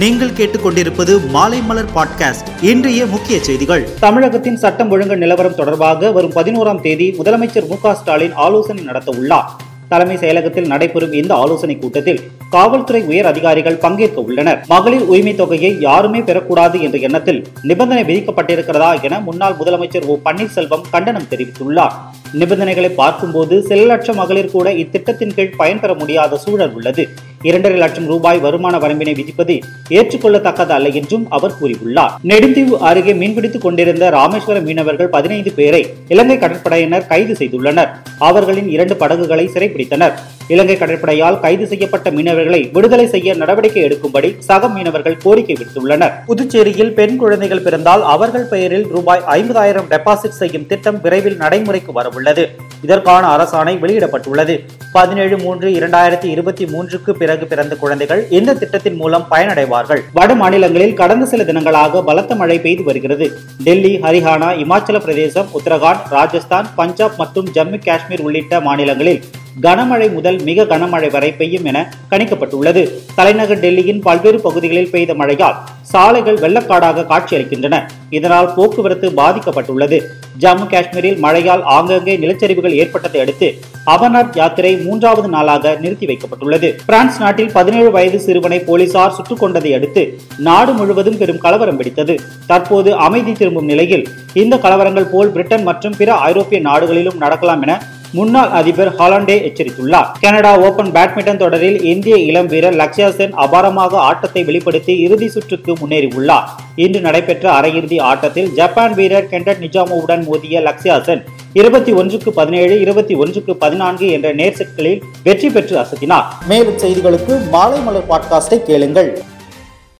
நீங்கள் கேட்டுக்கொண்டிருப்பது மாலை மலர் பாட்காஸ்ட் இன்றைய முக்கிய செய்திகள். தமிழகத்தின் சட்டம் ஒழுங்கு நிலவரம் தொடர்பாக வரும் பதினோராம் தேதி முதலமைச்சர் மு ஸ்டாலின் ஆலோசனை நடத்த உள்ளார் தலைமை செயலகத்தில் நடைபெறும் இந்த ஆலோசனை கூட்டத்தில் காவல்துறை உயர் அதிகாரிகள் பங்கேற்க உள்ளனர். மகளிர் உரிமை தொகையை யாருமே பெறக்கூடாது என்ற எண்ணத்தில் நிபந்தனை விதிக்கப்பட்டிருக்கிறதா என முன்னாள் முதலமைச்சர் ஓ பன்னீர்செல்வம் கண்டனம் தெரிவித்துள்ளார். நிபந்தனைகளை பார்க்கும்போது சில லட்சம் மகளிர் கூட இத்திட்டத்தின் கீழ் பயன்பெற முடியாத சூழல் உள்ளது. இரண்டரை லட்சம் ரூபாய் வருமான வரம்பினை விதிப்பது ஏற்றுக்கொள்ளத்தக்கது அல்ல என்றும் அவர் கூறியுள்ளார். நெடுந்தீவு அருகே மீன்பிடித்துக் கொண்டிருந்த ராமேஸ்வரம் மீனவர்கள் பதினைந்து பேரை இலங்கை கடற்படையினர் கைது செய்துள்ளனர். அவர்களின் இரண்டு படகுகளை சிறைப்பிடித்தனர். இலங்கை கடற்படையால் கைது செய்யப்பட்ட மீனவர்களை விடுதலை செய்ய நடவடிக்கை எடுக்கும்படி சக மீனவர்கள் கோரிக்கை விடுத்துள்ளனர். புதுச்சேரியில் பெண் குழந்தைகள் பிறந்தால் அவர்கள் பெயரில் ரூபாய் ஐம்பதாயிரம் டெபாசிட் செய்யும் திட்டம் விரைவில் நடைமுறைக்கு வரவுள்ளது. இதற்கான அரசாணை வெளியிடப்பட்டுள்ளது. பதினேழு மூன்று இரண்டாயிரத்தி இருபத்தி மூன்றுக்கு பிறகு பிறந்த குழந்தைகள் இந்த திட்டத்தின் மூலம் பயனடைவார்கள். வட மாநிலங்களில் கடந்த சில தினங்களாக பலத்த மழை பெய்து வருகிறது. டெல்லி ஹரியானா இமாச்சல பிரதேசம் உத்தரகாண்ட் ராஜஸ்தான் பஞ்சாப் மற்றும் ஜம்மு காஷ்மீர் உள்ளிட்ட மாநிலங்களில் கனமழை முதல் மிக கனமழை வரை பெய்யும் என கணிக்கப்பட்டுள்ளது. தலைநகர் டெல்லியின் பல்வேறு பகுதிகளில் பெய்த மழையால் சாலைகள் வெள்ளக்காடாக காட்சியளிக்கின்றன. இதனால் போக்குவரத்து பாதிக்கப்பட்டுள்ளது. ஜம்மு காஷ்மீரில் மழையால் ஆங்காங்கே நிலச்சரிவுகள் ஏற்பட்டதை அடுத்து அமர்நாத் யாத்திரை மூன்றாவது நாளாக நிறுத்தி வைக்கப்பட்டுள்ளது. பிரான்ஸ் நாட்டில் பதினேழு வயது சிறுவனை போலீசார் சுட்டுக் கொண்டதை அடுத்து நாடு முழுவதும் பெரும் கலவரம் வெடித்தது. தற்போது அமைதி திரும்பும் நிலையில் இந்த கலவரங்கள் போல் பிரிட்டன் மற்றும் பிற ஐரோப்பிய நாடுகளிலும் நடக்கலாம் என முன்னாள் அதிபர் ஹாலண்டே எச்சரித்துள்ளார். கனடா ஓபன் பேட்மிண்டன் தொடரில் இந்திய இளம் வீரர் லக்ஷயா சென் அபாரமாக ஆட்டத்தை வெளிப்படுத்தி இறுதி சுற்றுக்கு முன்னேறியுள்ளார். இன்று நடைபெற்ற அரையிறுதி ஆட்டத்தில் ஜப்பான் வீரர் கெண்டட் நிஜாமோவுடன் மோதிய லக்ஷயா சென் இருபத்தி ஒன்றுக்கு பதினேழு இருபத்தி ஒன்றுக்கு பதினான்கு என்ற நேர்செட்களில் வெற்றி பெற்று அசத்தினார். மேலும் செய்திகளுக்கு மாலை மலர் பாட்காஸ்டை கேளுங்கள்.